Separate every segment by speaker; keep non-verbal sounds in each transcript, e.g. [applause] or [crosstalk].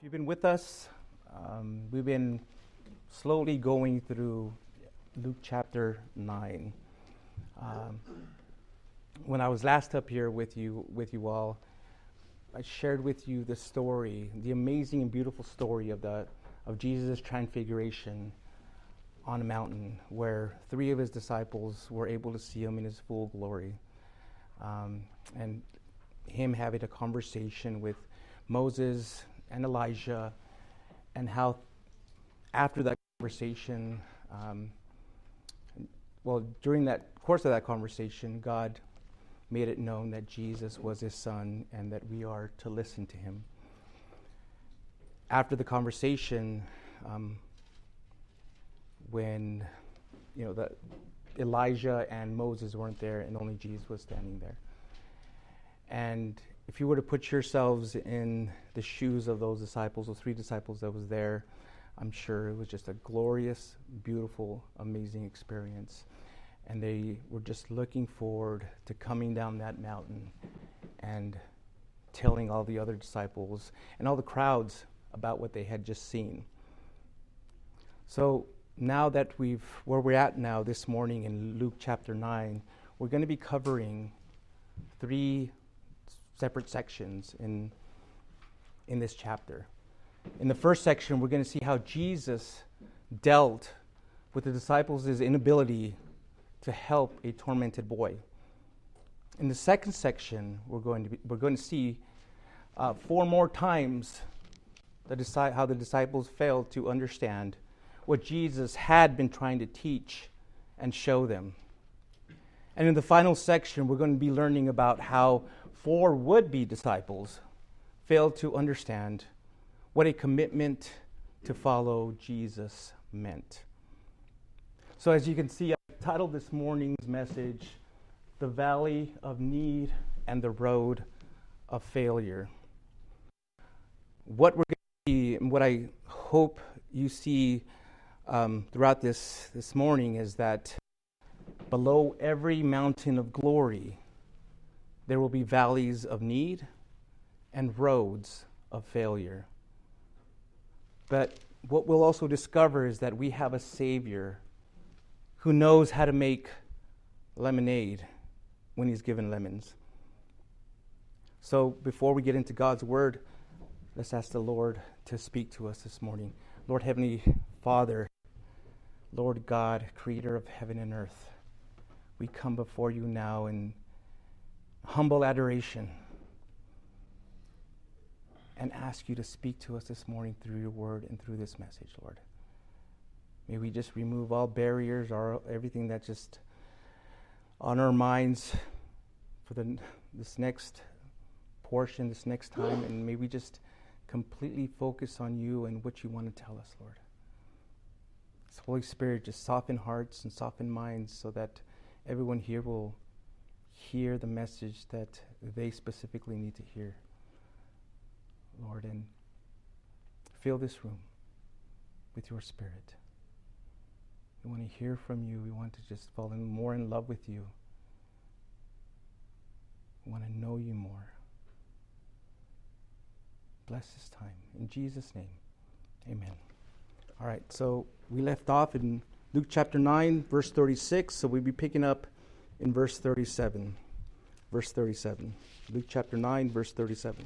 Speaker 1: If you've been with us, um, we've been slowly going through Luke chapter 9. Um, when I was last up here with you, with you all, I shared with you the story, the amazing and beautiful story of, the, of Jesus' transfiguration on a mountain where three of his disciples were able to see him in his full glory. Um, and him having a conversation with Moses and Elijah, and how after that conversation, um, well, during that course of that conversation, God made it known that Jesus was his son and that we are to listen to him. After the conversation, um, when you know that Elijah and Moses weren't there and only Jesus was standing there. And if you were to put yourselves in the shoes of those disciples, those three disciples that was there, I'm sure it was just a glorious, beautiful, amazing experience. And they were just looking forward to coming down that mountain and telling all the other disciples and all the crowds about what they had just seen. So now that we've where we're at now this morning in Luke chapter 9, we're going to be covering three separate sections in, in this chapter. In the first section, we're going to see how Jesus dealt with the disciples' inability to help a tormented boy. In the second section, we're going to, be, we're going to see uh, four more times the how the disciples failed to understand what Jesus had been trying to teach and show them. And in the final section, we're going to be learning about how four would be disciples failed to understand what a commitment to follow Jesus meant. So, as you can see, I titled this morning's message, The Valley of Need and the Road of Failure. What we're going to see, and what I hope you see um, throughout this, this morning, is that below every mountain of glory, there will be valleys of need and roads of failure. But what we'll also discover is that we have a Savior who knows how to make lemonade when He's given lemons. So before we get into God's Word, let's ask the Lord to speak to us this morning. Lord Heavenly Father, Lord God, Creator of heaven and earth, we come before you now in humble adoration and ask you to speak to us this morning through your word and through this message, Lord. May we just remove all barriers, or everything that's just on our minds for the, this next portion, this next time, and may we just completely focus on you and what you want to tell us, Lord. So Holy Spirit, just soften hearts and soften minds so that everyone here will hear the message that they specifically need to hear. Lord, and fill this room with your spirit. We want to hear from you. We want to just fall in more in love with you. We want to know you more. Bless this time. In Jesus' name, amen. All right, so we left off in Luke chapter 9, verse 36. So we'll be picking up in verse 37. Verse 37. Luke chapter 9, verse 37.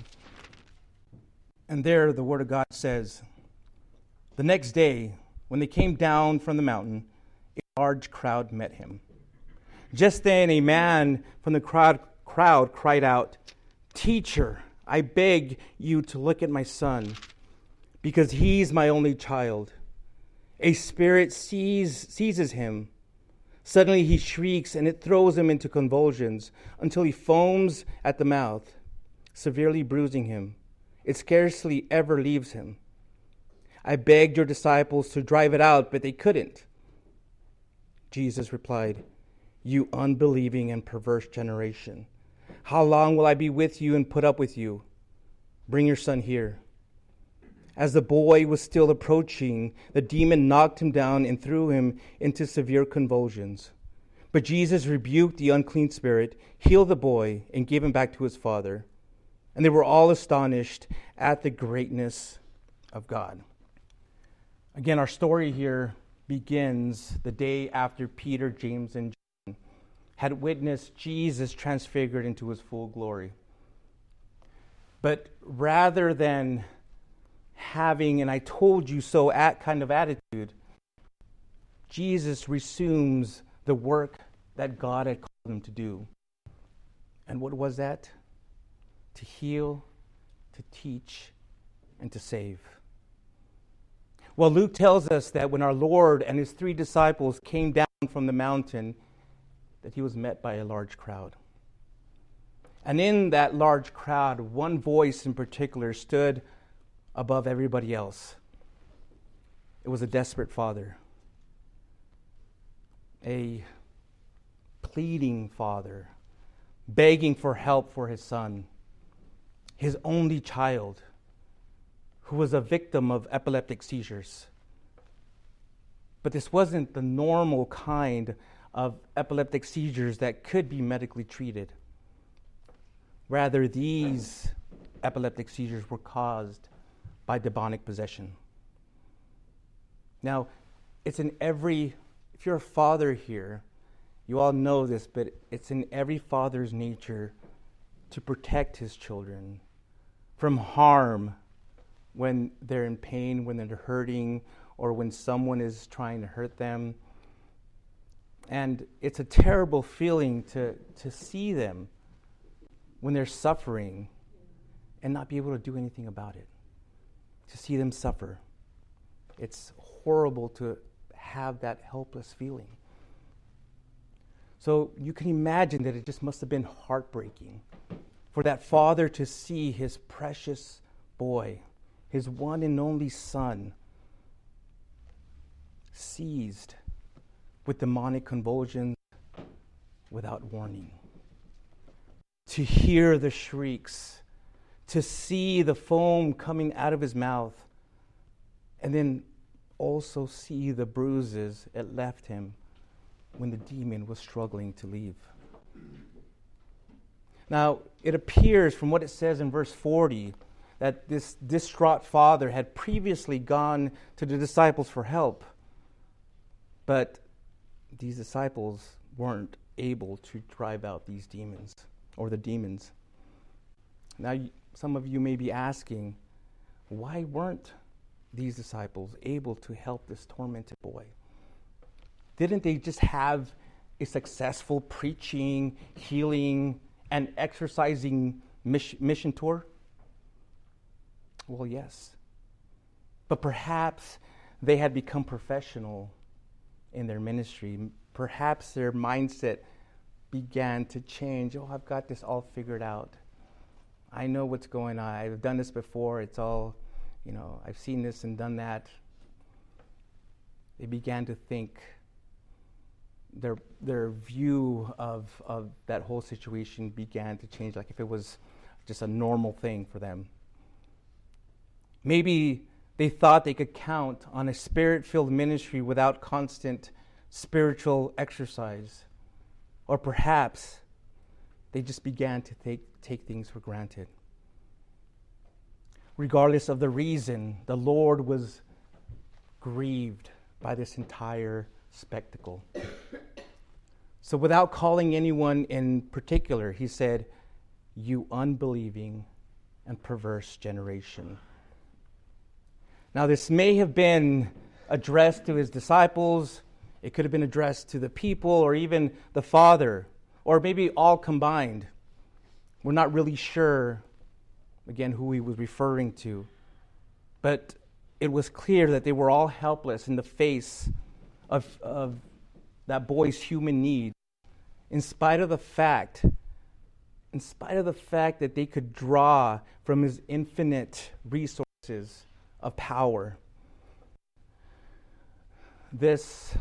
Speaker 1: And there the Word of God says The next day, when they came down from the mountain, a large crowd met him. Just then, a man from the crowd, crowd cried out, Teacher, I beg you to look at my son, because he's my only child. A spirit seize, seizes him Suddenly he shrieks, and it throws him into convulsions until he foams at the mouth, severely bruising him. It scarcely ever leaves him. I begged your disciples to drive it out, but they couldn't. Jesus replied, You unbelieving and perverse generation, how long will I be with you and put up with you? Bring your son here. As the boy was still approaching, the demon knocked him down and threw him into severe convulsions. But Jesus rebuked the unclean spirit, healed the boy, and gave him back to his father. And they were all astonished at the greatness of God. Again, our story here begins the day after Peter, James, and John had witnessed Jesus transfigured into his full glory. But rather than having an I told you so at kind of attitude, Jesus resumes the work that God had called him to do. And what was that? To heal, to teach, and to save. Well, Luke tells us that when our Lord and his three disciples came down from the mountain, that he was met by a large crowd. And in that large crowd, one voice in particular stood above everybody else. It was a desperate father, a pleading father, begging for help for his son, his only child, who was a victim of epileptic seizures. But this wasn't the normal kind of epileptic seizures that could be medically treated. Rather, these epileptic seizures were caused by demonic possession. Now, it's in every, if you're a father here, you all know this, but it's in every father's nature to protect his children from harm when they're in pain, when they're hurting, or when someone is trying to hurt them. And it's a terrible feeling to, to see them when they're suffering and not be able to do anything about it, to see them suffer. It's horrible to have that helpless feeling. So you can imagine that it just must have been heartbreaking for that father to see his precious boy, his one and only son, seized with demonic convulsions without warning. To hear the shrieks, to see the foam coming out of his mouth, and then also see the bruises it left him when the demon was struggling to leave. Now, it appears from what it says in verse 40 that this distraught father had previously gone to the disciples for help, but these disciples weren't able to drive out these demons or the demons. Now, some of you may be asking, why weren't these disciples able to help this tormented boy? Didn't they just have a successful preaching, healing, and exorcising mission tour? Well, yes. But perhaps they had become professional in their ministry. Perhaps their mindset began to change. Oh, I've got this all figured out. I know what's going on. I've done this before. It's all, you know, I've seen this and done that. They began to think their their view of of that whole situation began to change like if it was just a normal thing for them maybe they thought they could count on a spirit-filled ministry without constant spiritual exercise or perhaps they just began to take, take things for granted. Regardless of the reason the lord was grieved by this entire spectacle. So, without calling anyone in particular, he said, You unbelieving and perverse generation. Now, this may have been addressed to his disciples, it could have been addressed to the people, or even the Father, or maybe all combined. We're not really sure, again, who he was referring to. But it was clear that they were all helpless in the face of, of that boy's human need, in spite of the fact, in spite of the fact that they could draw from his infinite resources of power. This,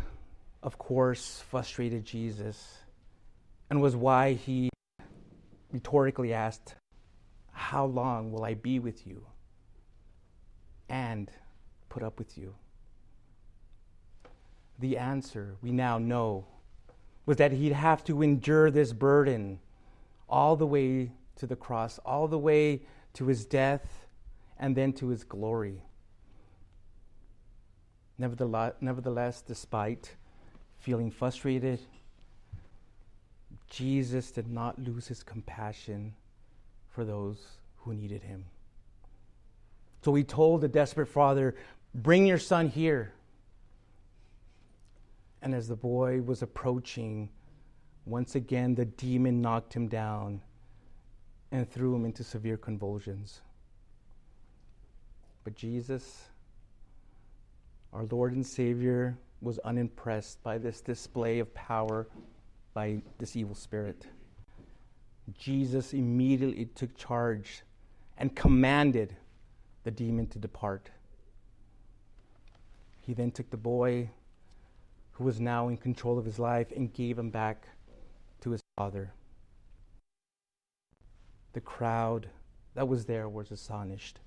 Speaker 1: of course, frustrated Jesus and was why he rhetorically asked, How long will I be with you and put up with you? the answer we now know was that he'd have to endure this burden all the way to the cross, all the way to his death, and then to his glory. Nevertheless, despite feeling frustrated, Jesus did not lose his compassion for those who needed him. So he told the desperate father, Bring your son here. And as the boy was approaching, once again the demon knocked him down and threw him into severe convulsions. But Jesus, our Lord and Savior, was unimpressed by this display of power by this evil spirit. Jesus immediately took charge and commanded the demon to depart. He then took the boy, who was now in control of his life, and gave him back to his father. The crowd that was there was astonished.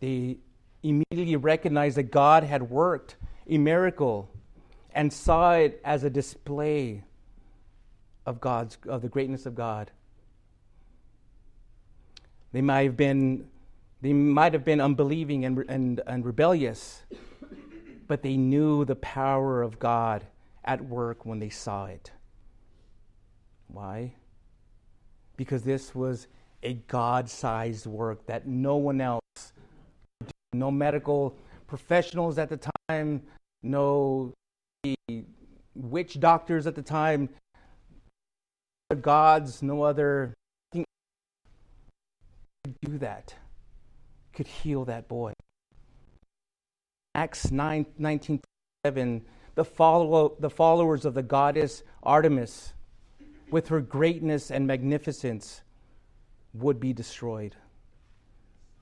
Speaker 1: They immediately recognized that God had worked a miracle and saw it as a display of God's of the greatness of God. They might have been they might have been unbelieving and, and, and rebellious, but they knew the power of God at work when they saw it. Why? Because this was a God sized work that no one else, no medical professionals at the time, no witch doctors at the time, gods, no other thing could do that, could heal that boy. Acts 9, 19, 7, the, follow, the followers of the goddess Artemis, with her greatness and magnificence, would be destroyed.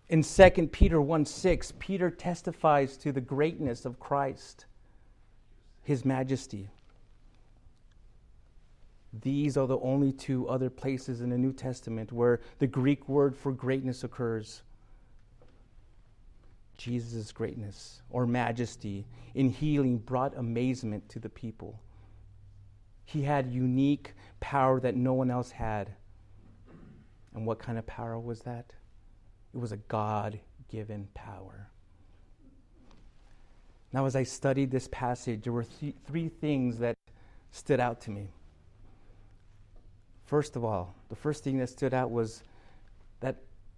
Speaker 1: In 2 Peter 1 6, Peter testifies to the greatness of Christ, his majesty. These are the only two other places in the New Testament where the Greek word for greatness occurs. Jesus' greatness or majesty in healing brought amazement to the people. He had unique power that no one else had. And what kind of power was that? It was a God given power. Now, as I studied this passage, there were th- three things that stood out to me. First of all, the first thing that stood out was that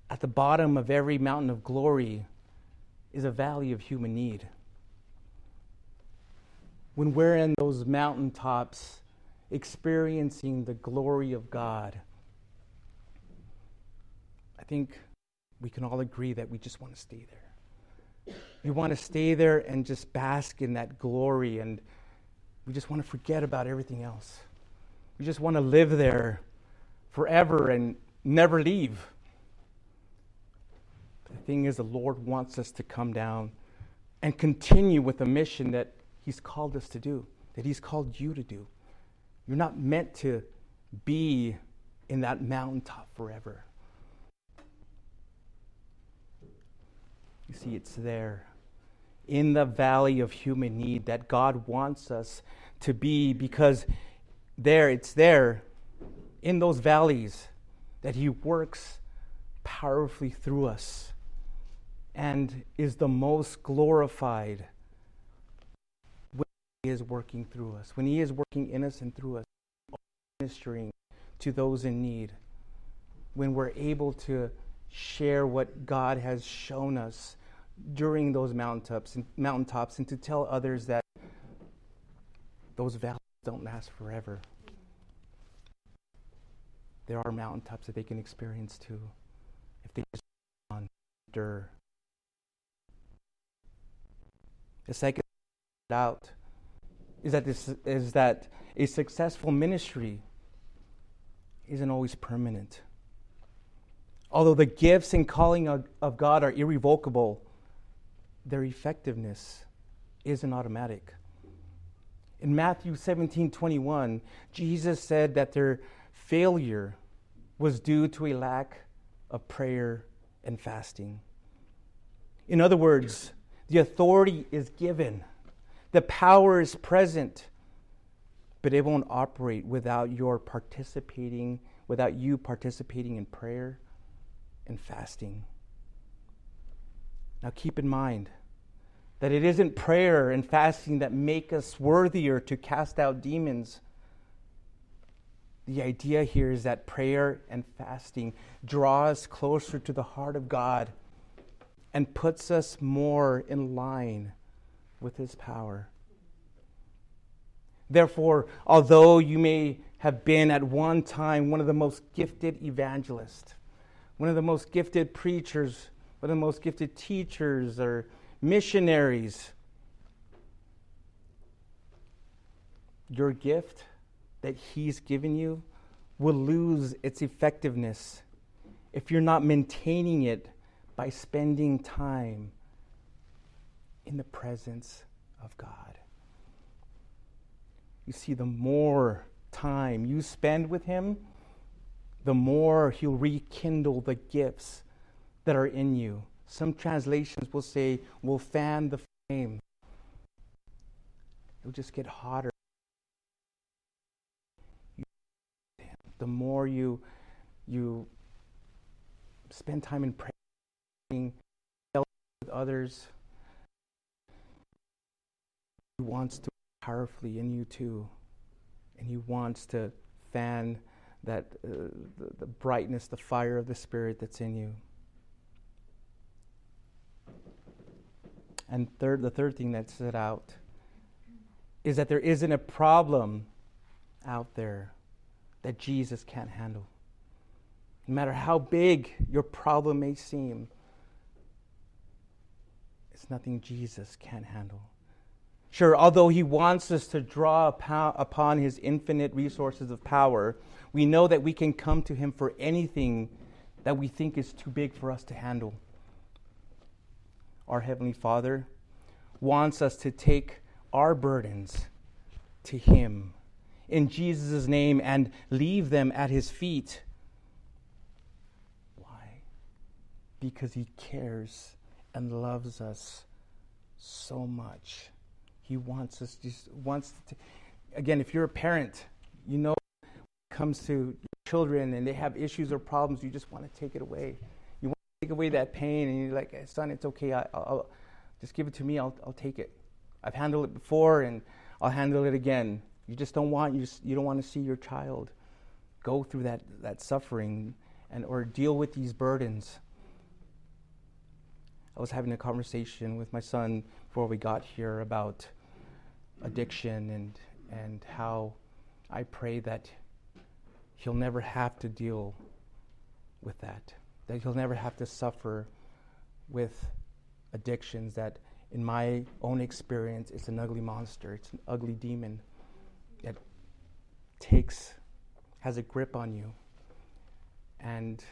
Speaker 1: at the bottom of every mountain of glory is a valley of human need. When we're in those mountaintops experiencing the glory of God, I think we can all agree that we just want to stay there. We want to stay there and just bask in that glory, and we just want to forget about everything else. We just want to live there forever and never leave. the thing is, the Lord wants us to come down and continue with the mission that He's called us to do, that He's called you to do. You're not meant to be in that mountaintop forever. You see, it's there in the valley of human need that God wants us to be because there, it's there in those valleys that He works powerfully through us and is the most glorified when He is working through us, when He is working in us and through us, ministering to those in need, when we're able to share what God has shown us during those mountaintops and mountaintops and to tell others that those valleys don't last forever. There are mountaintops that they can experience too if they just endure. The second out is that this is that a successful ministry isn't always permanent. Although the gifts and calling of, of God are irrevocable, their effectiveness isn't automatic. In Matthew 17 21, Jesus said that their failure was due to a lack of prayer and fasting. In other words, the authority is given, the power is present, but it won't operate without your participating, without you participating in prayer and fasting. Now keep in mind That it isn't prayer and fasting that make us worthier to cast out demons. The idea here is that prayer and fasting draw us closer to the heart of God and puts us more in line with His power. Therefore, although you may have been at one time one of the most gifted evangelists, one of the most gifted preachers, one of the most gifted teachers or missionaries, your gift that He's given you will lose its effectiveness if you're not maintaining it by spending time in the presence of God. You see, the more time you spend with Him, the more He'll rekindle the gifts that are in you. Some translations will say, will fan the flame. It'll just get hotter. The more you, you spend time in praying with others, He wants to powerfully in you too. And He wants to fan that uh, the, the brightness, the fire of the Spirit that's in you. And third, the third thing that stood out is that there isn't a problem out there that Jesus can't handle. No matter how big your problem may seem, it's nothing Jesus can't handle. Sure, although he wants us to draw upon his infinite resources of power, we know that we can come to him for anything that we think is too big for us to handle. Our Heavenly Father wants us to take our burdens to him in Jesus' name and leave them at his feet. Why? Because he cares and loves us so much. He wants us just wants to again, if you're a parent, you know comes to children and they have issues or problems, you just want to take it away. Take away that pain and you're like, son, it's okay. I, will just give it to me. I'll, I'll take it. I've handled it before and I'll handle it again. You just don't want you, just, you don't want to see your child go through that, that suffering and or deal with these burdens. I was having a conversation with my son before we got here about addiction and, and how I pray that he'll never have to deal with that, that he'll never have to suffer with addictions that, in my own experience, it's an ugly monster, it's an ugly demon that takes, has a grip on you and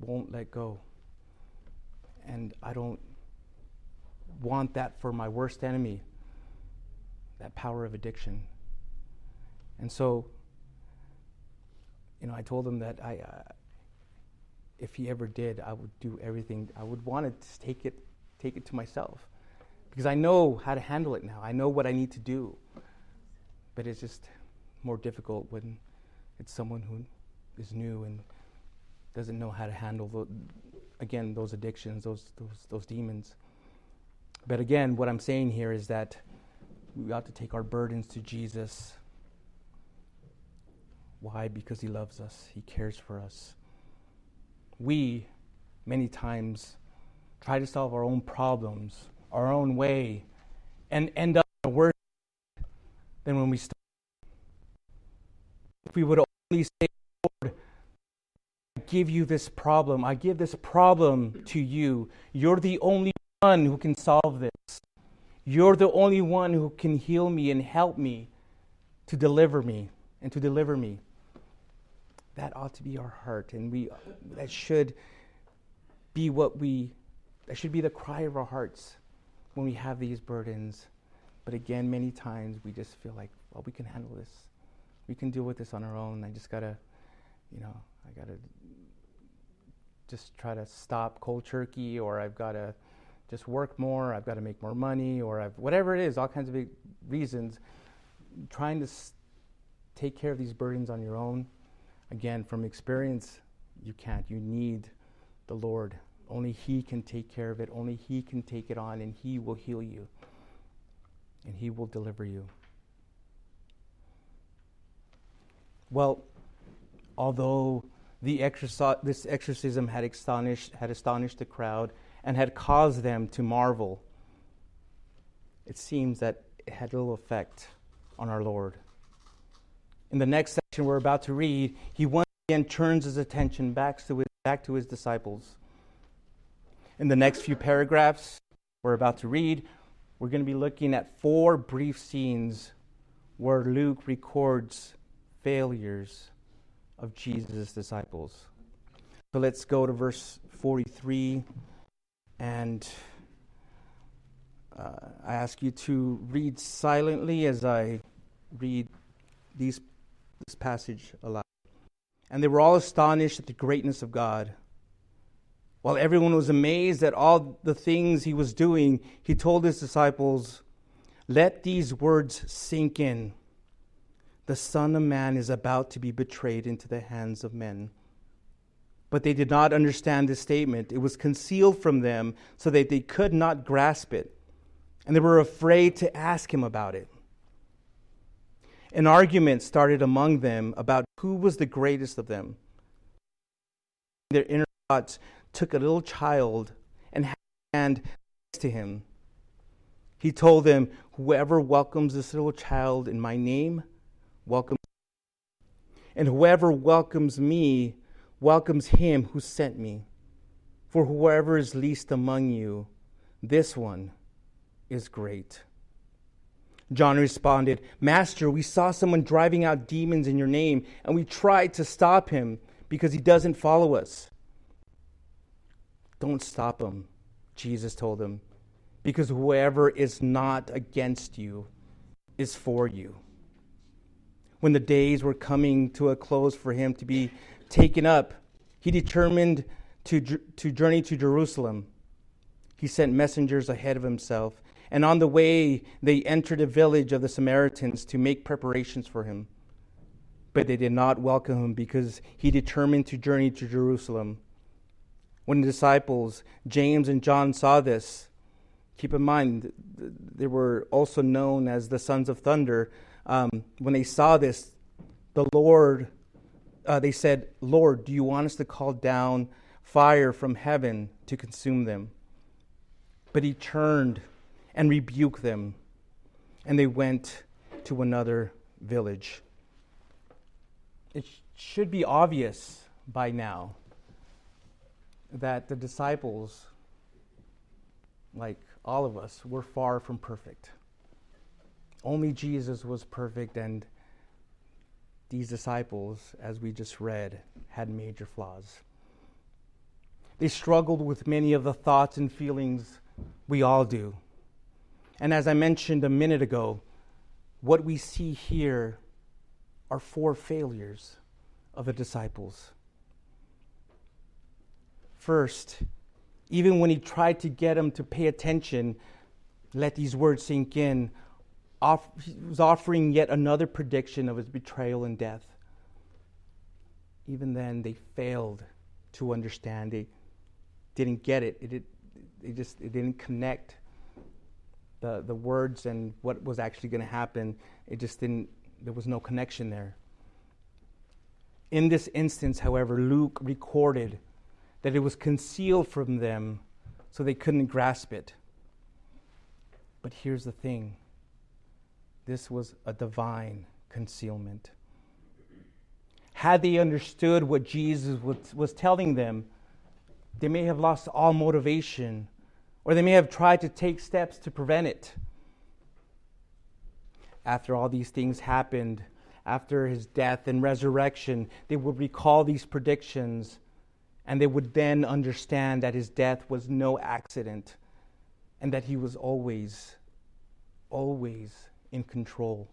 Speaker 1: won't let go. And I don't want that for my worst enemy that power of addiction. And so, you know, I told him that I, uh, if he ever did, I would do everything. I would want to take it, take it to myself, because I know how to handle it now. I know what I need to do, but it's just more difficult when it's someone who is new and doesn't know how to handle the, again those addictions, those those those demons. But again, what I'm saying here is that we ought to take our burdens to Jesus. Why? Because He loves us, He cares for us. We, many times, try to solve our own problems our own way and end up worse than when we start. If we would only say, Lord, I give you this problem, I give this problem to you. You're the only one who can solve this. You're the only one who can heal me and help me to deliver me and to deliver me. That ought to be our heart, and we that should be what we that should be the cry of our hearts when we have these burdens. But again, many times we just feel like, well, we can handle this. We can deal with this on our own. I just gotta, you know, I gotta just try to stop cold turkey, or I've gotta just work more, I've got to make more money, or I've, whatever it is, all kinds of reasons. Trying to s- take care of these burdens on your own, again, from experience, you can't. You need the Lord Only He can take care of it. Only He can take it on, and He will heal you. And He will deliver you. Well, although the exorci- this exorcism had astonished, had astonished the crowd and had caused them to marvel, it seems that it had little effect on our Lord. In the next section we're about to read, he once again turns his attention back to his, back to his disciples. In the next few paragraphs we're about to read, we're going to be looking at four brief scenes where Luke records failures of Jesus' disciples. So let's go to verse 43 and uh, I ask you to read silently as I read these, this passage aloud. And they were all astonished at the greatness of God. While everyone was amazed at all the things he was doing, he told his disciples, Let these words sink in. The Son of Man is about to be betrayed into the hands of men. But they did not understand this statement. It was concealed from them so that they could not grasp it. And they were afraid to ask him about it. An argument started among them about who was the greatest of them. Their inner thoughts took a little child and hand to him. He told them, Whoever welcomes this little child in my name welcomes me. and whoever welcomes me welcomes him who sent me. For whoever is least among you, this one is great. John responded, Master, we saw someone driving out demons in your name, and we tried to stop him because he doesn't follow us. Don't stop him, Jesus told him, because whoever is not against you is for you. When the days were coming to a close for him to be taken up, he determined to, to journey to Jerusalem. He sent messengers ahead of himself and on the way they entered a village of the Samaritans to make preparations for him. But they did not welcome him because he determined to journey to Jerusalem. When the disciples, James and John, saw this, keep in mind, they were also known as the sons of thunder. Um, when they saw this, the Lord, uh, they said, Lord, do you want us to call down fire from heaven to consume them? But he turned and rebuke them. And they went to another village. It should be obvious by now that the disciples, like all of us, were far from perfect. Only Jesus was perfect, and these disciples, as we just read, had major flaws. They struggled with many of the thoughts and feelings we all do. And as I mentioned a minute ago, what we see here are four failures of the disciples. First, even when he tried to get them to pay attention, let these words sink in, off, he was offering yet another prediction of his betrayal and death. Even then, they failed to understand. They didn't get it. It, it, just it didn't connect the, the words and what was actually going to happen, it just didn't, there was no connection there. In this instance, however, Luke recorded that it was concealed from them so they couldn't grasp it. But here's the thing this was a divine concealment. Had they understood what Jesus was, was telling them, they may have lost all motivation or they may have tried to take steps to prevent it. After all these things happened, after his death and resurrection, they would recall these predictions and they would then understand that his death was no accident and that he was always, always in control.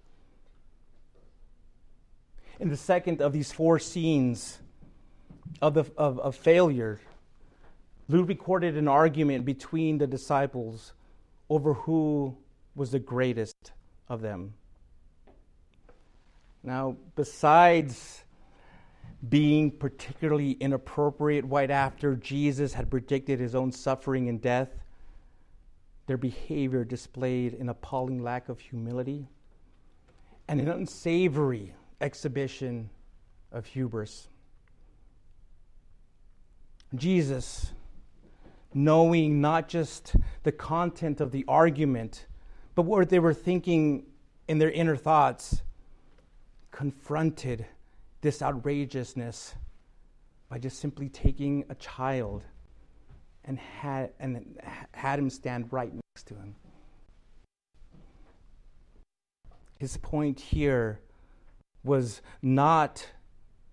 Speaker 1: In the second of these four scenes of, the, of, of failure, Luke recorded an argument between the disciples over who was the greatest of them. Now, besides being particularly inappropriate right after Jesus had predicted his own suffering and death. Their behavior displayed an appalling lack of humility and an unsavory exhibition of hubris. Jesus, knowing not just the content of the argument, but what they were thinking in their inner thoughts, confronted this outrageousness by just simply taking a child and had, and had him stand right next to him. His point here was not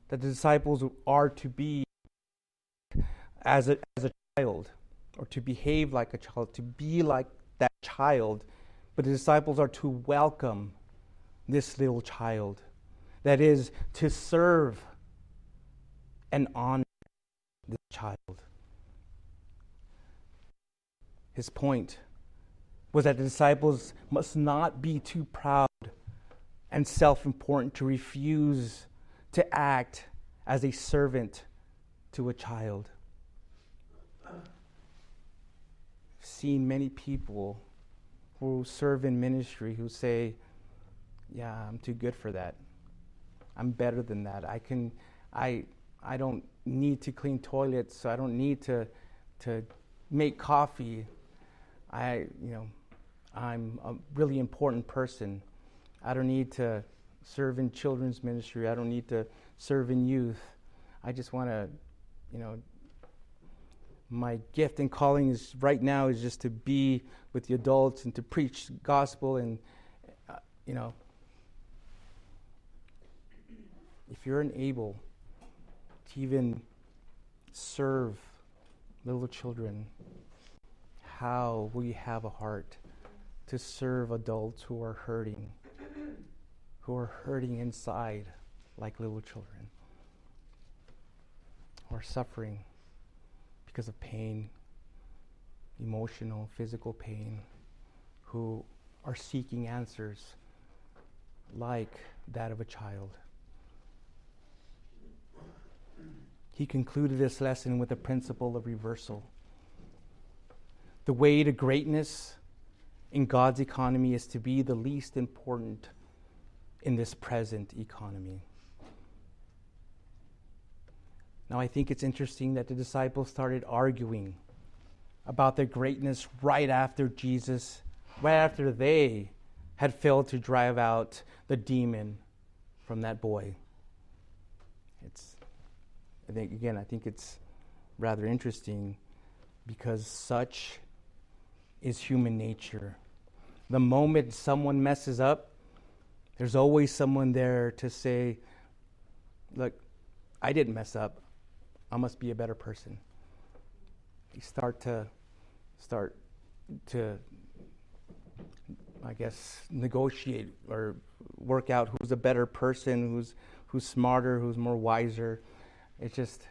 Speaker 1: that the disciples are to be as a, as a child or to behave like a child, to be like that child, but the disciples are to welcome this little child. That is, to serve and honor this child. His point was that the disciples must not be too proud and self important to refuse to act as a servant to a child. I've seen many people who serve in ministry who say, Yeah, I'm too good for that. I'm better than that. I can I I don't need to clean toilets, so I don't need to to make coffee. I you know I'm a really important person. I don't need to serve in children's ministry. I don't need to serve in youth. I just want to, you know, my gift and calling is right now is just to be with the adults and to preach gospel and, uh, you know, if you're unable to even serve little children, how will you have a heart to serve adults who are hurting? who are hurting inside like little children, are suffering because of pain, emotional, physical pain, who are seeking answers like that of a child. He concluded this lesson with the principle of reversal. The way to greatness in God's economy is to be the least important in this present economy. Now, I think it's interesting that the disciples started arguing about their greatness right after Jesus, right after they had failed to drive out the demon from that boy. It's, I think, again, I think it's rather interesting because such is human nature. The moment someone messes up, there's always someone there to say, Look, I didn't mess up. I must be a better person. You start to start to I guess negotiate or work out who's a better person, who's who's smarter, who's more wiser. It's just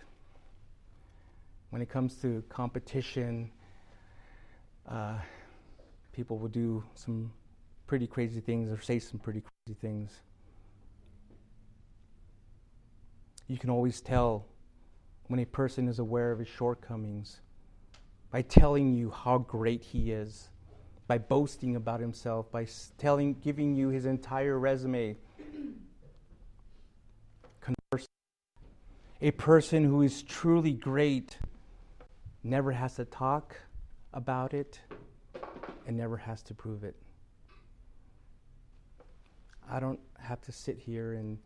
Speaker 1: when it comes to competition, uh, people will do some pretty crazy things or say some pretty crazy things. You can always tell when a person is aware of his shortcomings by telling you how great he is, by boasting about himself, by telling, giving you his entire resume. [clears throat] Conversely, a person who is truly great never has to talk about it and never has to prove it. I don't have to sit here and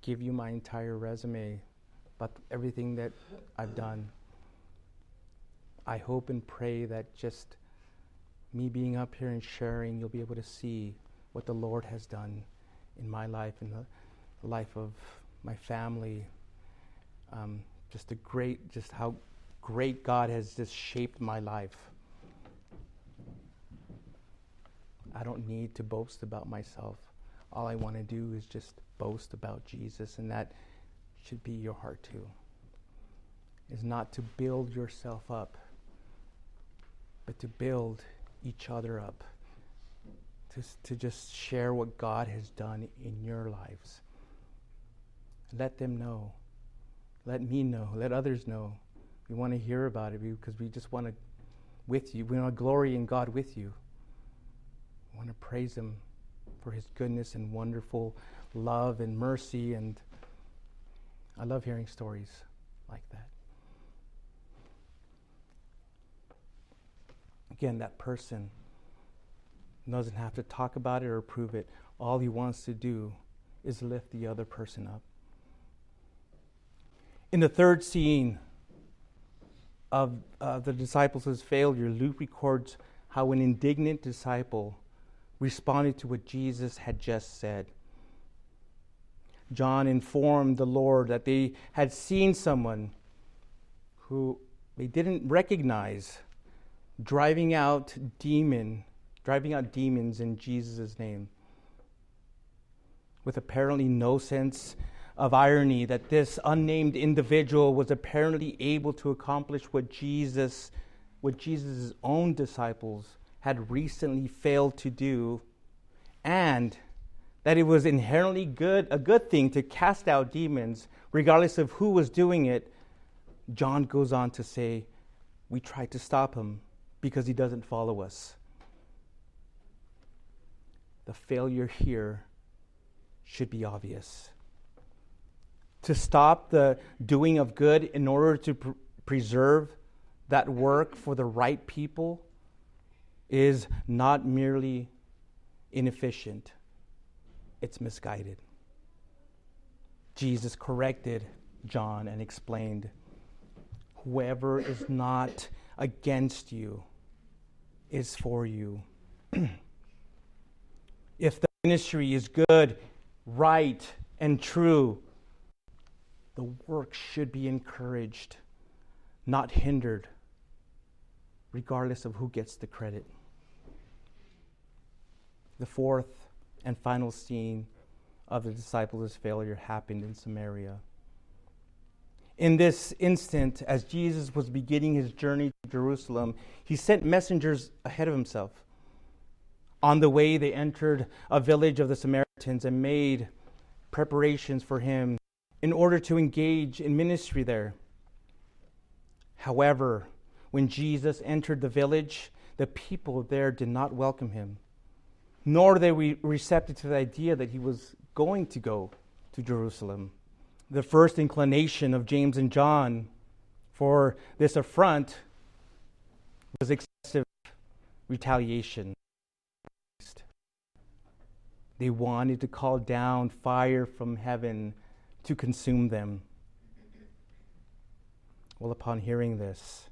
Speaker 1: give you my entire resume about everything that I've done. I hope and pray that just me being up here and sharing, you'll be able to see what the Lord has done in my life and the life of my family. Um, just a great, just how great God has just shaped my life. I don't need to boast about myself all I want to do is just boast about Jesus, and that should be your heart too. Is not to build yourself up, but to build each other up, to, to just share what God has done in your lives. Let them know Let me know. Let others know. We want to hear about it because we just want to, with you, we want to glory in God with you. We want to praise Him for His goodness and wonderful love and mercy. And I love hearing stories like that. Again, that person doesn't have to talk about it or prove it. All he wants to do is lift the other person up. In the third scene of uh, the disciples' failure, Luke records how an indignant disciple responded to what Jesus had just said. John informed the Lord that they had seen someone who they didn't recognize driving out demon driving out demons in Jesus' name with apparently no sense of irony that this unnamed individual was apparently able to accomplish what Jesus what Jesus' own disciples had recently failed to do. And that it was inherently good a good thing to cast out demons regardless of who was doing it. John goes on to say we tried to stop him because he doesn't follow us. The failure here should be obvious. To stop the doing of good in order to pr- preserve that work for the right people is not merely inefficient, it's misguided. Jesus corrected John and explained whoever is not against you is for you. [clears throat] if the ministry is good, right, and true, the work should be encouraged, not hindered, regardless of who gets the credit. The fourth and final scene of the disciples' failure happened in Samaria. In this instant, as Jesus was beginning his journey to Jerusalem, he sent messengers ahead of himself on the way, they entered a village of the Samaritans and made preparations for him in order to engage in ministry there. However, when Jesus entered the village, the people there did not welcome him, nor they were receptive to the idea that he was going to go to Jerusalem. The first inclination of James and John for this affront was excessive retaliation. They wanted to call down fire from heaven to consume them. Well, upon hearing this,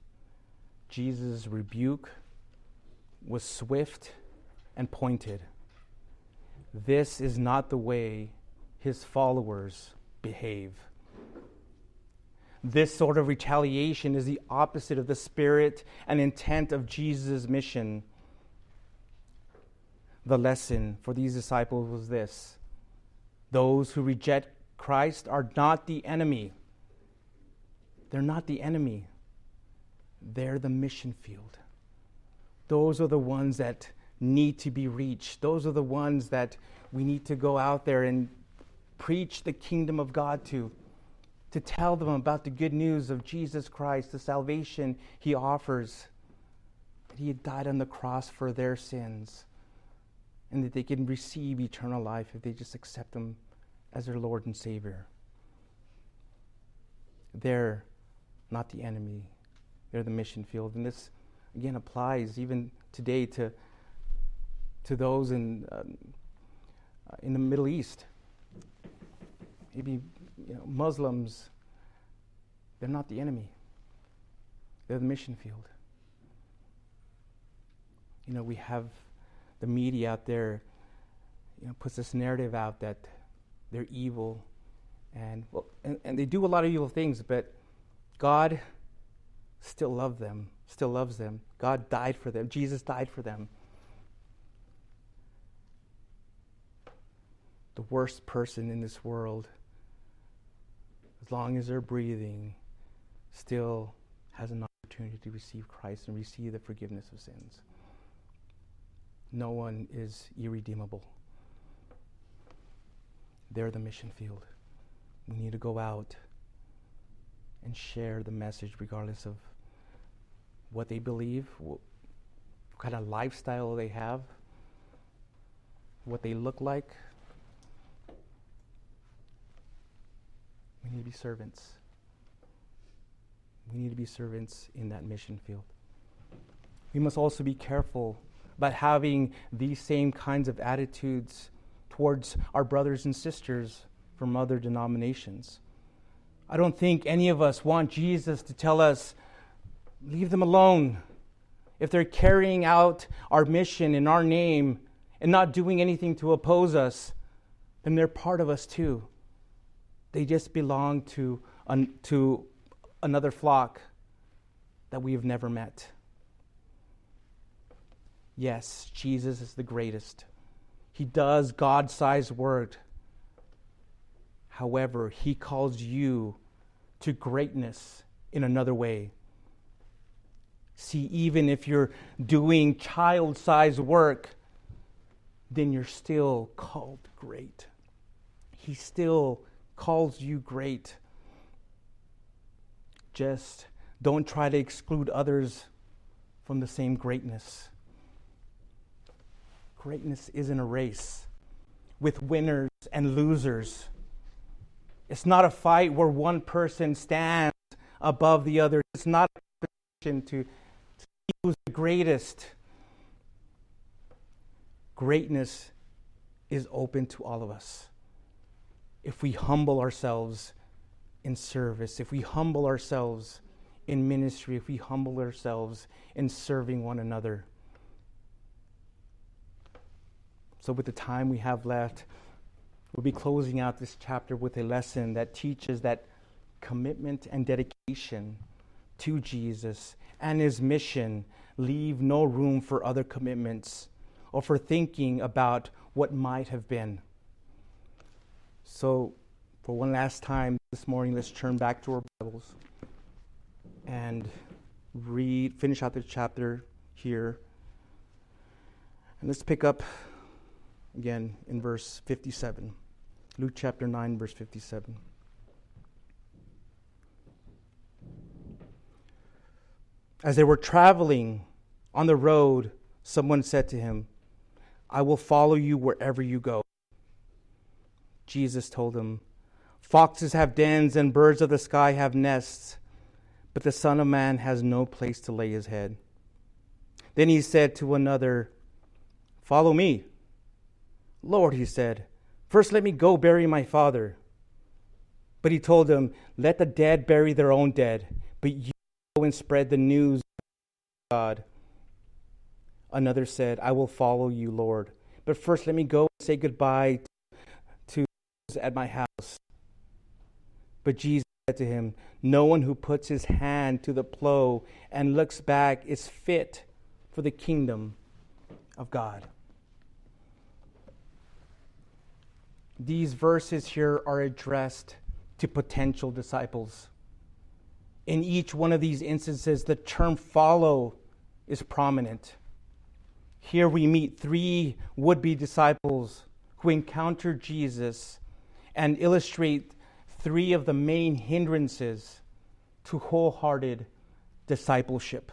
Speaker 1: Jesus' rebuke was swift and pointed. This is not the way his followers behave. This sort of retaliation is the opposite of the spirit and intent of Jesus' mission the lesson for these disciples was this those who reject Christ are not the enemy. They're not the enemy, they're the mission field. Those are the ones that need to be reached. Those are the ones that we need to go out there and preach the kingdom of God to, to tell them about the good news of Jesus Christ, the salvation he offers, that he had died on the cross for their sins and that they can receive eternal life if they just accept Him as their Lord and Savior. They're not the enemy, they're the mission field. And this, again, applies even today to, to those in, um, in the Middle East. Maybe you know, Muslims, they're not the enemy, they're the mission field. You know, we have the media out there you know, puts this narrative out that they're evil and, well, and, and they do a lot of evil things, but God still loves them, still loves them. God died for them. Jesus died for them. The worst person in this world, as long as they're breathing, still has an opportunity to receive Christ and receive the forgiveness of sins no one is irredeemable. They're the mission field. We need to go out and share the message regardless of what they believe, what kind of lifestyle they have, what they look like. We need to be servants. We need to be servants in that mission field. We must also be careful about having these same kinds of attitudes towards our brothers and sisters from other denominations. I don't think any of us want Jesus to tell us, leave them alone. If they're carrying out our mission in our name and not doing anything to oppose us, then they're part of us too. They just belong to, un- to another flock that we have never met. Yes, Jesus is the greatest. He does God sized work. However, He calls you to greatness in another way. See, even if you're doing child sized work, then you're still called great. He still calls you great. Just don't try to exclude others from the same greatness. Greatness isn't a race with winners and losers. It's not a fight where one person stands above the other. It's not a competition to, to see who's the greatest. Greatness is open to all of us. If we humble ourselves in service, if we humble ourselves in ministry, if we humble ourselves in serving one another. So, with the time we have left, We'll be closing out this chapter with a lesson that teaches that commitment and dedication to Jesus and his mission leave no room for other commitments or for thinking about what might have been. So, for one last time this morning, let's turn back to our Bibles and read, finish out the chapter here. And let's pick up again in verse 57. Luke chapter 9, verse 57. As they were traveling on the road, someone said to him, I will follow you wherever you go. Jesus told him, Foxes have dens and birds of the sky have nests, but the Son of Man has no place to lay his head. Then he said to another, Follow me. Lord, he said, First, let me go bury my father. But he told him, Let the dead bury their own dead, but you go and spread the news of God. Another said, I will follow you, Lord. But first, let me go and say goodbye at my house. But Jesus said to him, No one who puts his hand to the plow and looks back is fit for the kingdom of God. these verses here are addressed to potential disciples. In each one of these instances, the term follow is prominent. Here we meet three would be disciples who encounter Jesus and illustrate three of the main hindrances to wholehearted discipleship.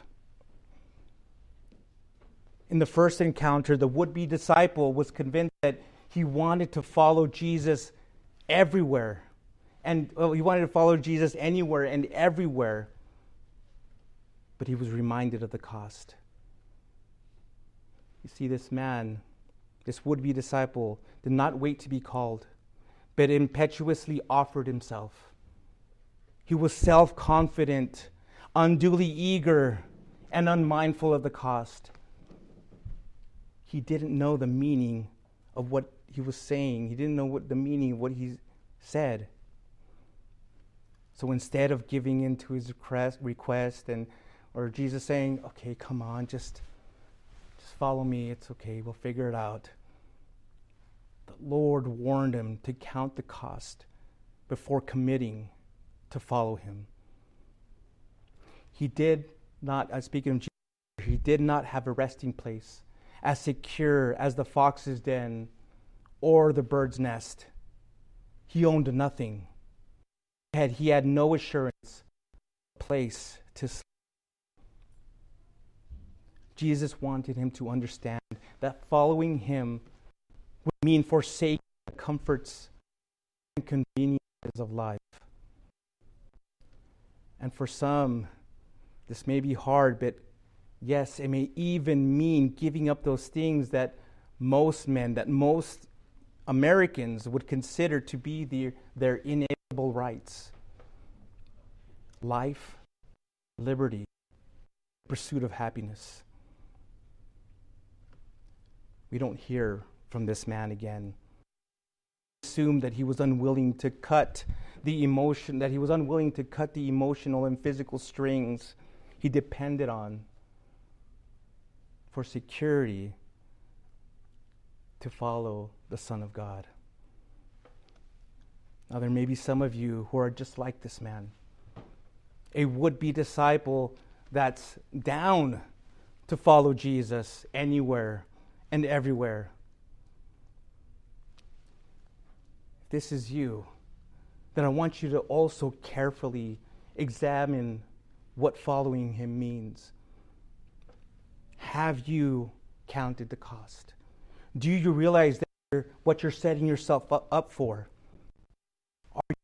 Speaker 1: In the first encounter, the would be disciple was convinced that he wanted to follow Jesus everywhere. And well, he wanted to follow Jesus anywhere and everywhere. But he was reminded of the cost. You see, this man, this would be disciple, did not wait to be called, but impetuously offered himself. He was self confident, unduly eager, and unmindful of the cost. He didn't know the meaning of what he was saying. He didn't know what the meaning of what he said. So instead of giving in to his request, request and or Jesus saying, "Okay, come on, just just follow me. It's okay. We'll figure it out." Lord warned him to count the cost before committing to follow him. He did not, I speak of Jesus, he did not have a resting place as secure as the fox's den or the bird's nest. He owned nothing. He had no assurance place to sleep. Jesus wanted him to understand that following him would mean forsaking the comforts and conveniences of life. And for some, this may be hard, but yes, it may even mean giving up those things that most men, that most Americans would consider to be their, their inalienable rights life, liberty, pursuit of happiness. We don't hear from this man again. Assume that he was unwilling to cut the emotion, that he was unwilling to cut the emotional and physical strings he depended on for security to follow the Son of God. Now, there may be some of you who are just like this man, a would be disciple that's down to follow Jesus anywhere and everywhere. This is you, then I want you to also carefully examine what following him means. Have you counted the cost? Do you realize that you're, what you're setting yourself up for? Are you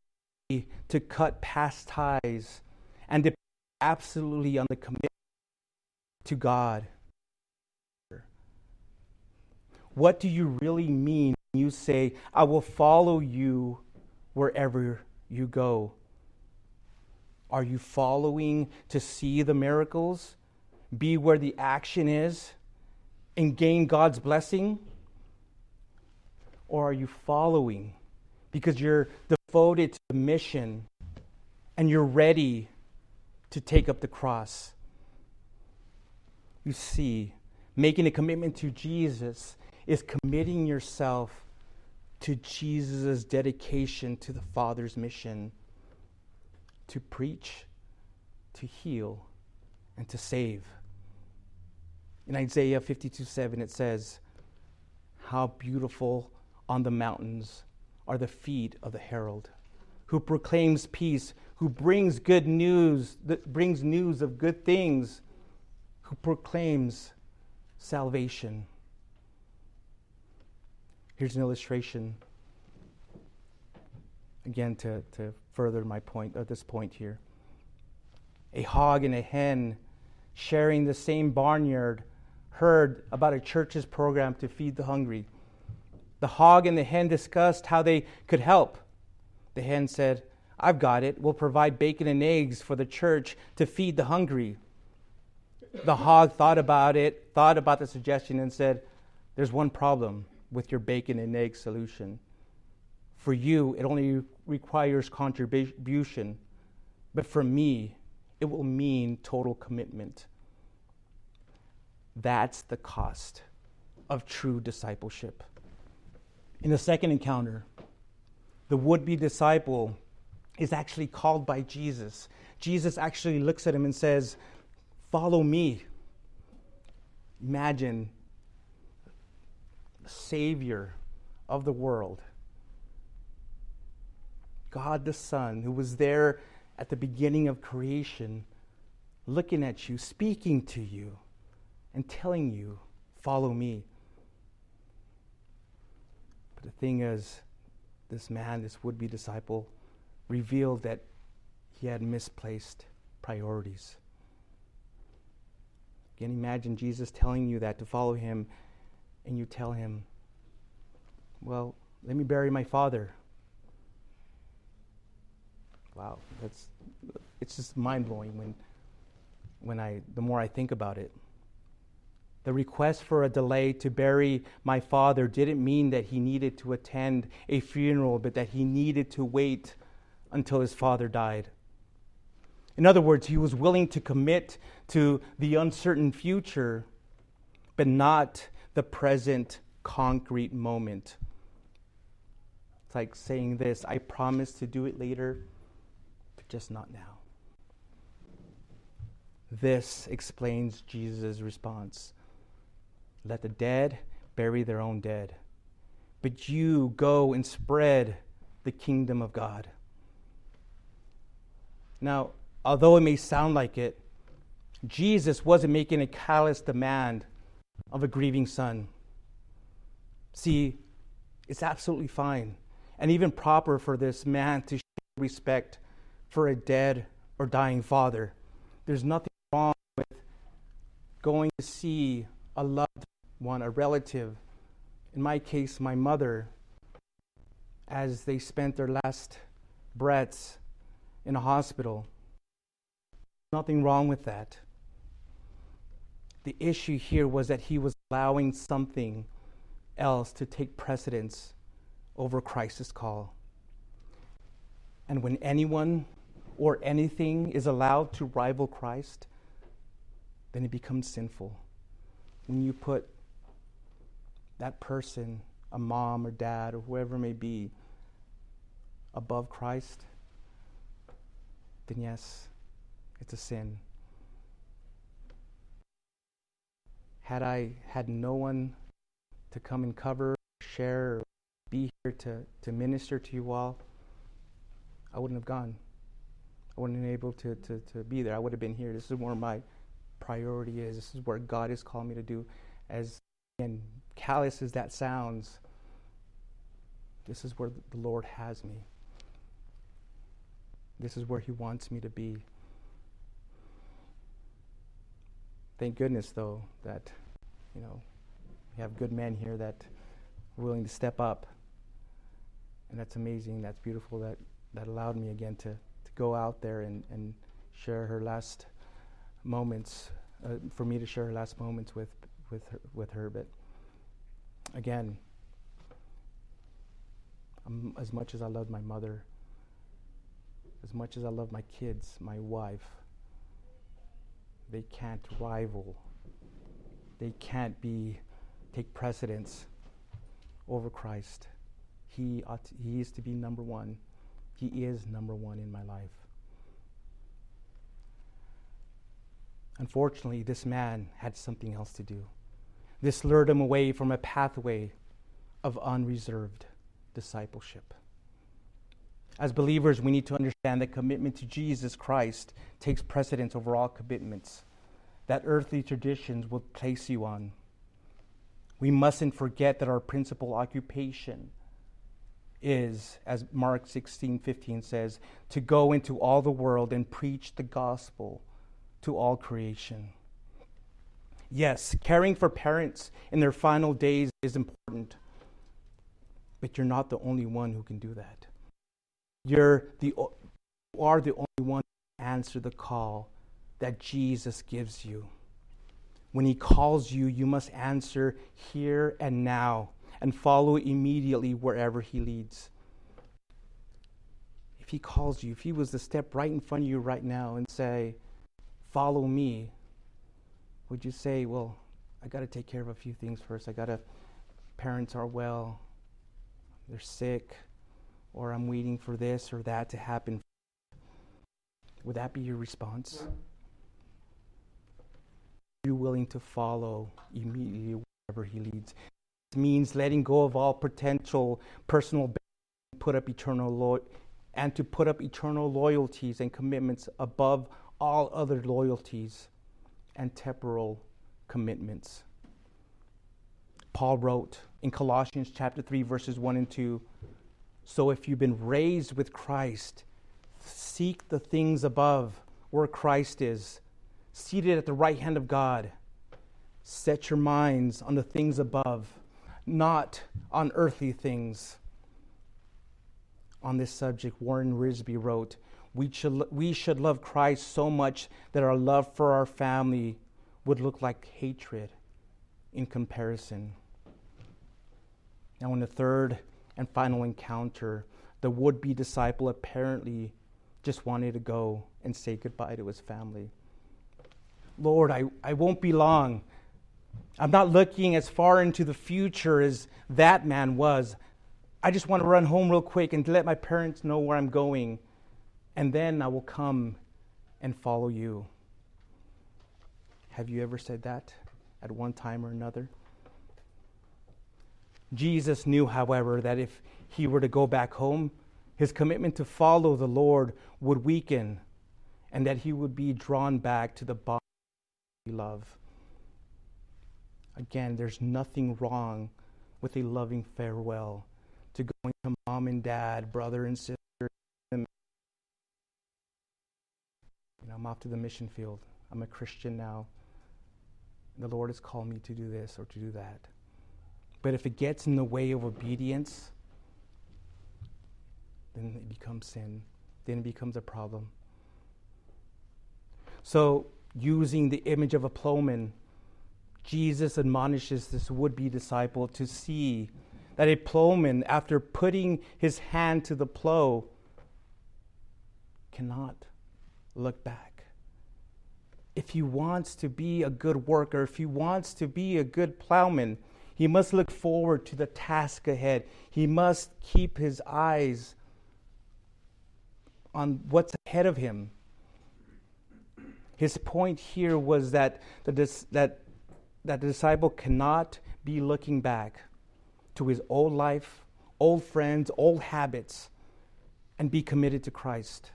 Speaker 1: ready to cut past ties and depend absolutely on the commitment to God? What do you really mean you say, I will follow you wherever you go? Are you following to see the miracles, be where the action is, and gain God's blessing? Or are you following because you're devoted to the mission and you're ready to take up the cross? You see, making a commitment to Jesus is committing yourself to Jesus' dedication to the Father's mission to preach, to heal, and to save. In Isaiah 52 7, it says, How beautiful on the mountains are the feet of the herald, who proclaims peace, who brings good news, that brings news of good things, who proclaims salvation. Here's an illustration, again, to, to further my point, at this point here. A hog and a hen sharing the same barnyard heard about a church's program to feed the hungry. The hog and the hen discussed how they could help. The hen said, I've got it. We'll provide bacon and eggs for the church to feed the hungry. The hog thought about it, thought about the suggestion, and said, There's one problem with your bacon and egg solution. For you, it only requires contribution, but for me, it will mean total commitment. That's the cost of true discipleship. In the second encounter, the would be disciple is actually called by Jesus. Jesus actually looks at him and says, Follow me. Imagine Savior of the world, God the Son, who was there at the beginning of creation, looking at you, speaking to you, and telling you, Follow me. But the thing is, this man, this would be disciple, revealed that he had misplaced priorities. Again, imagine Jesus telling you that to follow him, and you tell him, Well, let me bury my father. Wow, that's it's just mind blowing when when I the more I think about it. The request for a delay to bury my father didn't mean that he needed to attend a funeral, but that he needed to wait until his father died. In other words, he was willing to commit to the uncertain future, but not the present concrete moment. It's like saying this I promise to do it later, but just not now. This explains Jesus' response. Let the dead bury their own dead. But you go and spread the kingdom of God. Now, although it may sound like it, Jesus wasn't making a callous demand of a grieving son. See, it's absolutely fine and even proper for this man to show respect for a dead or dying father. There's nothing wrong with going to see a loved one, a relative, in my case, my mother, as they spent their last breaths in a hospital. Nothing wrong with that. The issue here was that he was allowing something else to take precedence over Christ's call. And when anyone or anything is allowed to rival Christ, then it becomes sinful. When you put that person, a mom or dad or whoever it may be, above Christ, then yes, it's a sin. Had I had no one to come and cover, share, or be here to, to minister to you all, I wouldn't have gone. I wouldn't have been able to, to, to be there. I would have been here. This is where my priority is. This is where God has called me to do. As and callous as that sounds, this is where the Lord has me. This is where He wants me to be. Thank goodness, though, that, you know, we have good men here that are willing to step up. And that's amazing. That's beautiful. That, that allowed me again to, to go out there and, and share her last moments, uh, for me to share her last moments with, with, her, with her. But again, as much as I love my mother, as much as I love my kids, my wife, they can't rival. They can't be take precedence over Christ. He ought to, he is to be number one. He is number one in my life. Unfortunately, this man had something else to do. This lured him away from a pathway of unreserved discipleship. As believers, we need to understand that commitment to Jesus Christ takes precedence over all commitments that earthly traditions will place you on. We mustn't forget that our principal occupation is, as Mark 16 15 says, to go into all the world and preach the gospel to all creation. Yes, caring for parents in their final days is important, but you're not the only one who can do that. You're the, you are the only one to answer the call that Jesus gives you. When he calls you, you must answer here and now and follow immediately wherever he leads. If he calls you, if he was to step right in front of you right now and say, Follow me, would you say, Well, I got to take care of a few things first. I got to, parents are well, they're sick, or I'm waiting for this or that to happen. Would that be your response? Are you willing to follow immediately wherever He leads? It means letting go of all potential personal put up eternal lo- and to put up eternal loyalties and commitments above all other loyalties and temporal commitments. Paul wrote in Colossians chapter 3 verses 1 and 2 so if you've been raised with Christ, seek the things above where Christ is, seated at the right hand of God. Set your minds on the things above, not on earthly things. On this subject, Warren Wiersbe wrote, we should, we should love Christ so much that our love for our family would look like hatred in comparison. Now, in the third and final encounter, the would be disciple apparently just wanted to go and say goodbye to his family. Lord, I, I won't be long. I'm not looking as far into the future as that man was. I just want to run home real quick and let my parents know where I'm going, and then I will come and follow you. Have you ever said that at one time or another? Jesus knew, however, that if he were to go back home, his commitment to follow the Lord would weaken and that he would be drawn back to the body he loved. Again, there's nothing wrong with a loving farewell to going to mom and dad, brother and sister. You know, I'm off to the mission field. I'm a Christian now. The Lord has called me to do this or to do that. But if it gets in the way of obedience, then it becomes sin. Then it becomes a problem. So, using the image of a plowman, Jesus admonishes this would be disciple to see that a plowman, after putting his hand to the plow, cannot look back. If he wants to be a good worker, if he wants to be a good plowman, he must look forward to the task ahead. He must keep his eyes on what's ahead of him. His point here was that the, that, that the disciple cannot be looking back to his old life, old friends, old habits, and be committed to Christ.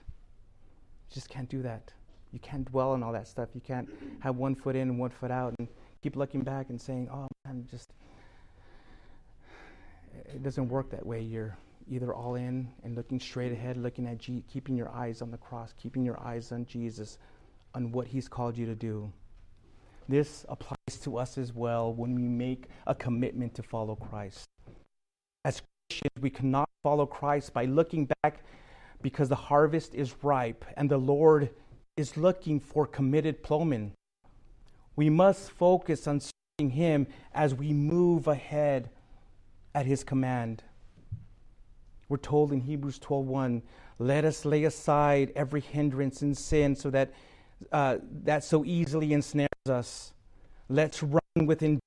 Speaker 1: You just can't do that. You can't dwell on all that stuff. You can't have one foot in and one foot out and keep looking back and saying, oh man, I'm just. It doesn't work that way. You're either all in and looking straight ahead, looking at keeping your eyes on the cross, keeping your eyes on Jesus, on what He's called you to do. This applies to us as well when we make a commitment to follow Christ. As Christians, we cannot follow Christ by looking back because the harvest is ripe and the Lord is looking for committed plowmen. We must focus on serving Him as we move ahead at His command. We're told in Hebrews 12:1, "Let us lay aside every hindrance and sin so that uh, that so easily ensnares us. Let's run with endurance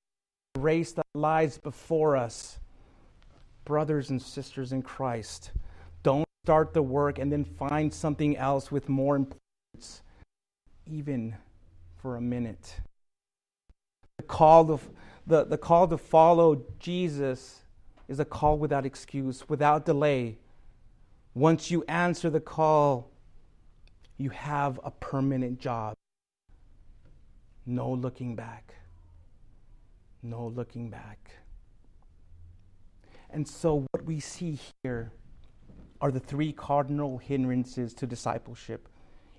Speaker 1: the race that lies before us. Brothers and sisters in Christ, don't start the work and then find something else with more importance, even for a minute. The call to, the, the call to follow Jesus is a call without excuse, without delay. Once you answer the call, you have a permanent job. No looking back. No looking back. And so, what we see here are the three cardinal hindrances to discipleship,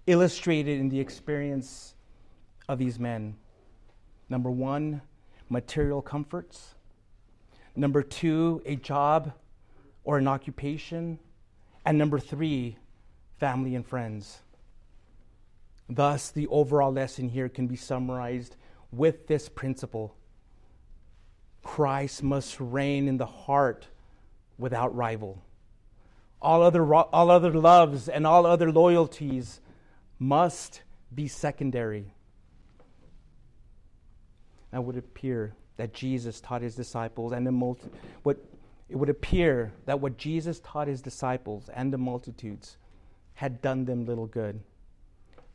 Speaker 1: illustrated in the experience of these men. Number one, material comforts. Number two, a job or an occupation. And number three, family and friends. Thus, the overall lesson here can be summarized with this principle Christ must reign in the heart without rival. All other, all other loves and all other loyalties must be secondary. It would appear that Jesus taught his disciples and the multi- what it would appear that what Jesus taught his disciples and the multitudes had done them little good.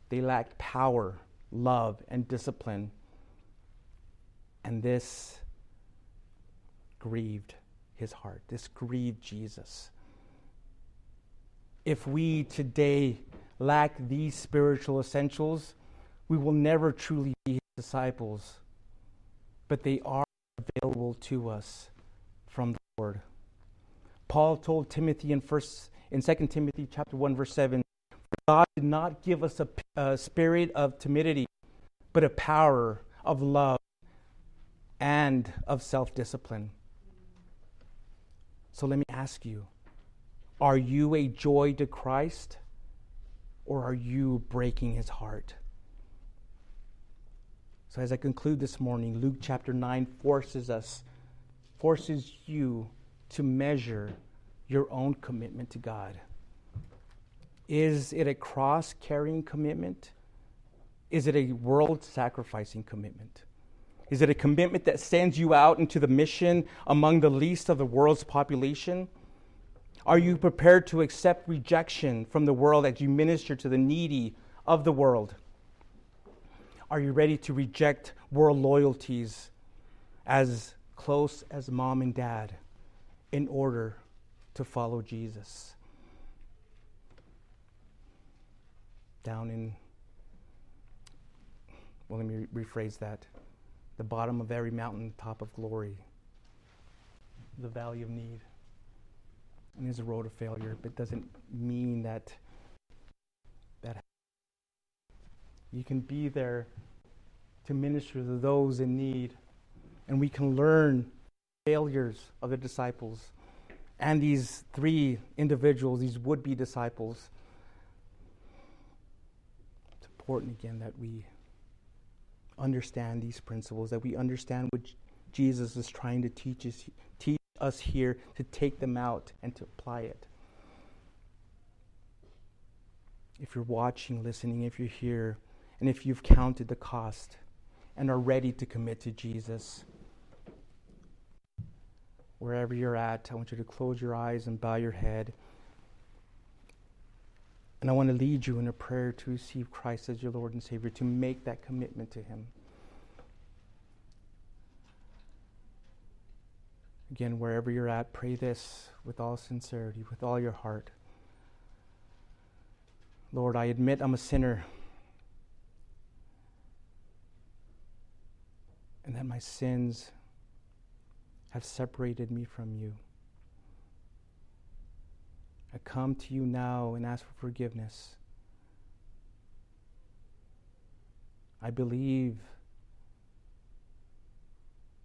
Speaker 1: They lacked power, love, and discipline. And this grieved his heart. This grieved Jesus. If we today lack these spiritual essentials, we will never truly be his disciples. But they are available to us from the Lord. Paul told Timothy in first in 2 Timothy chapter 1 verse 7 God did not give us a, a spirit of timidity, but a power of love and of self discipline. So let me ask you are you a joy to Christ or are you breaking his heart? So as I conclude this morning, Luke chapter 9 forces us, forces you to measure your own commitment to God. Is it a cross carrying commitment? Is it a world sacrificing commitment? Is it a commitment that sends you out into the mission among the least of the world's population? Are you prepared to accept rejection from the world as you minister to the needy of the world? Are you ready to reject world loyalties as close as mom and dad in order to follow Jesus? down in well, let me re- rephrase that. The bottom of every mountain, top of glory. The valley of need. And there's a road of failure, but doesn't mean that you can be there to minister to those in need. And we can learn failures of the disciples and these three individuals, these would be disciples. It's important, again, that we understand these principles, that we understand what Jesus is trying to teach us, teach us here, to take them out and to apply it. If you're watching, listening, if you're here, and if you've counted the cost and are ready to commit to Jesus, wherever you're at, I want you to close your eyes and bow your head. And I want to lead you in a prayer to receive Christ as your Lord and Savior, to make that commitment to Him. Again, wherever you're at, pray this with all sincerity, with all your heart. Lord, I admit I'm a sinner. And that my sins have separated me from you. I come to you now and ask for forgiveness. I believe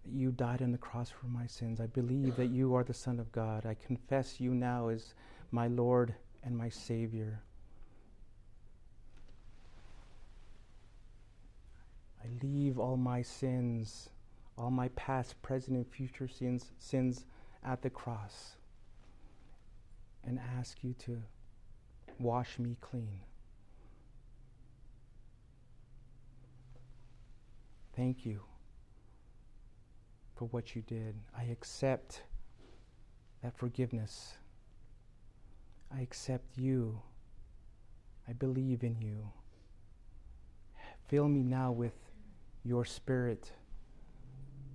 Speaker 1: that you died on the cross for my sins. I believe that you are the Son of God. I confess you now as my Lord and my Savior. I leave all my sins all my past, present, and future sins, sins at the cross and ask you to wash me clean. Thank you for what you did. I accept that forgiveness. I accept you. I believe in you. Fill me now with your spirit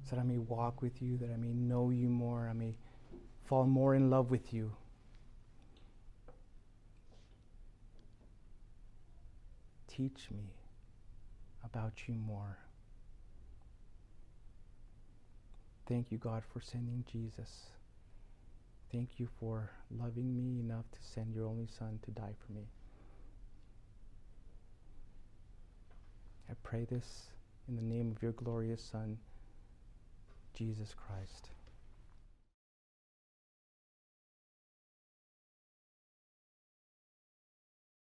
Speaker 1: so that I may walk with you, that I may know you more, I may fall more in love with you. Teach me about you more. Thank you, God, for sending Jesus. Thank you for loving me enough to send your only Son to die for me. I pray this in the name of your glorious Son. Jesus Christ.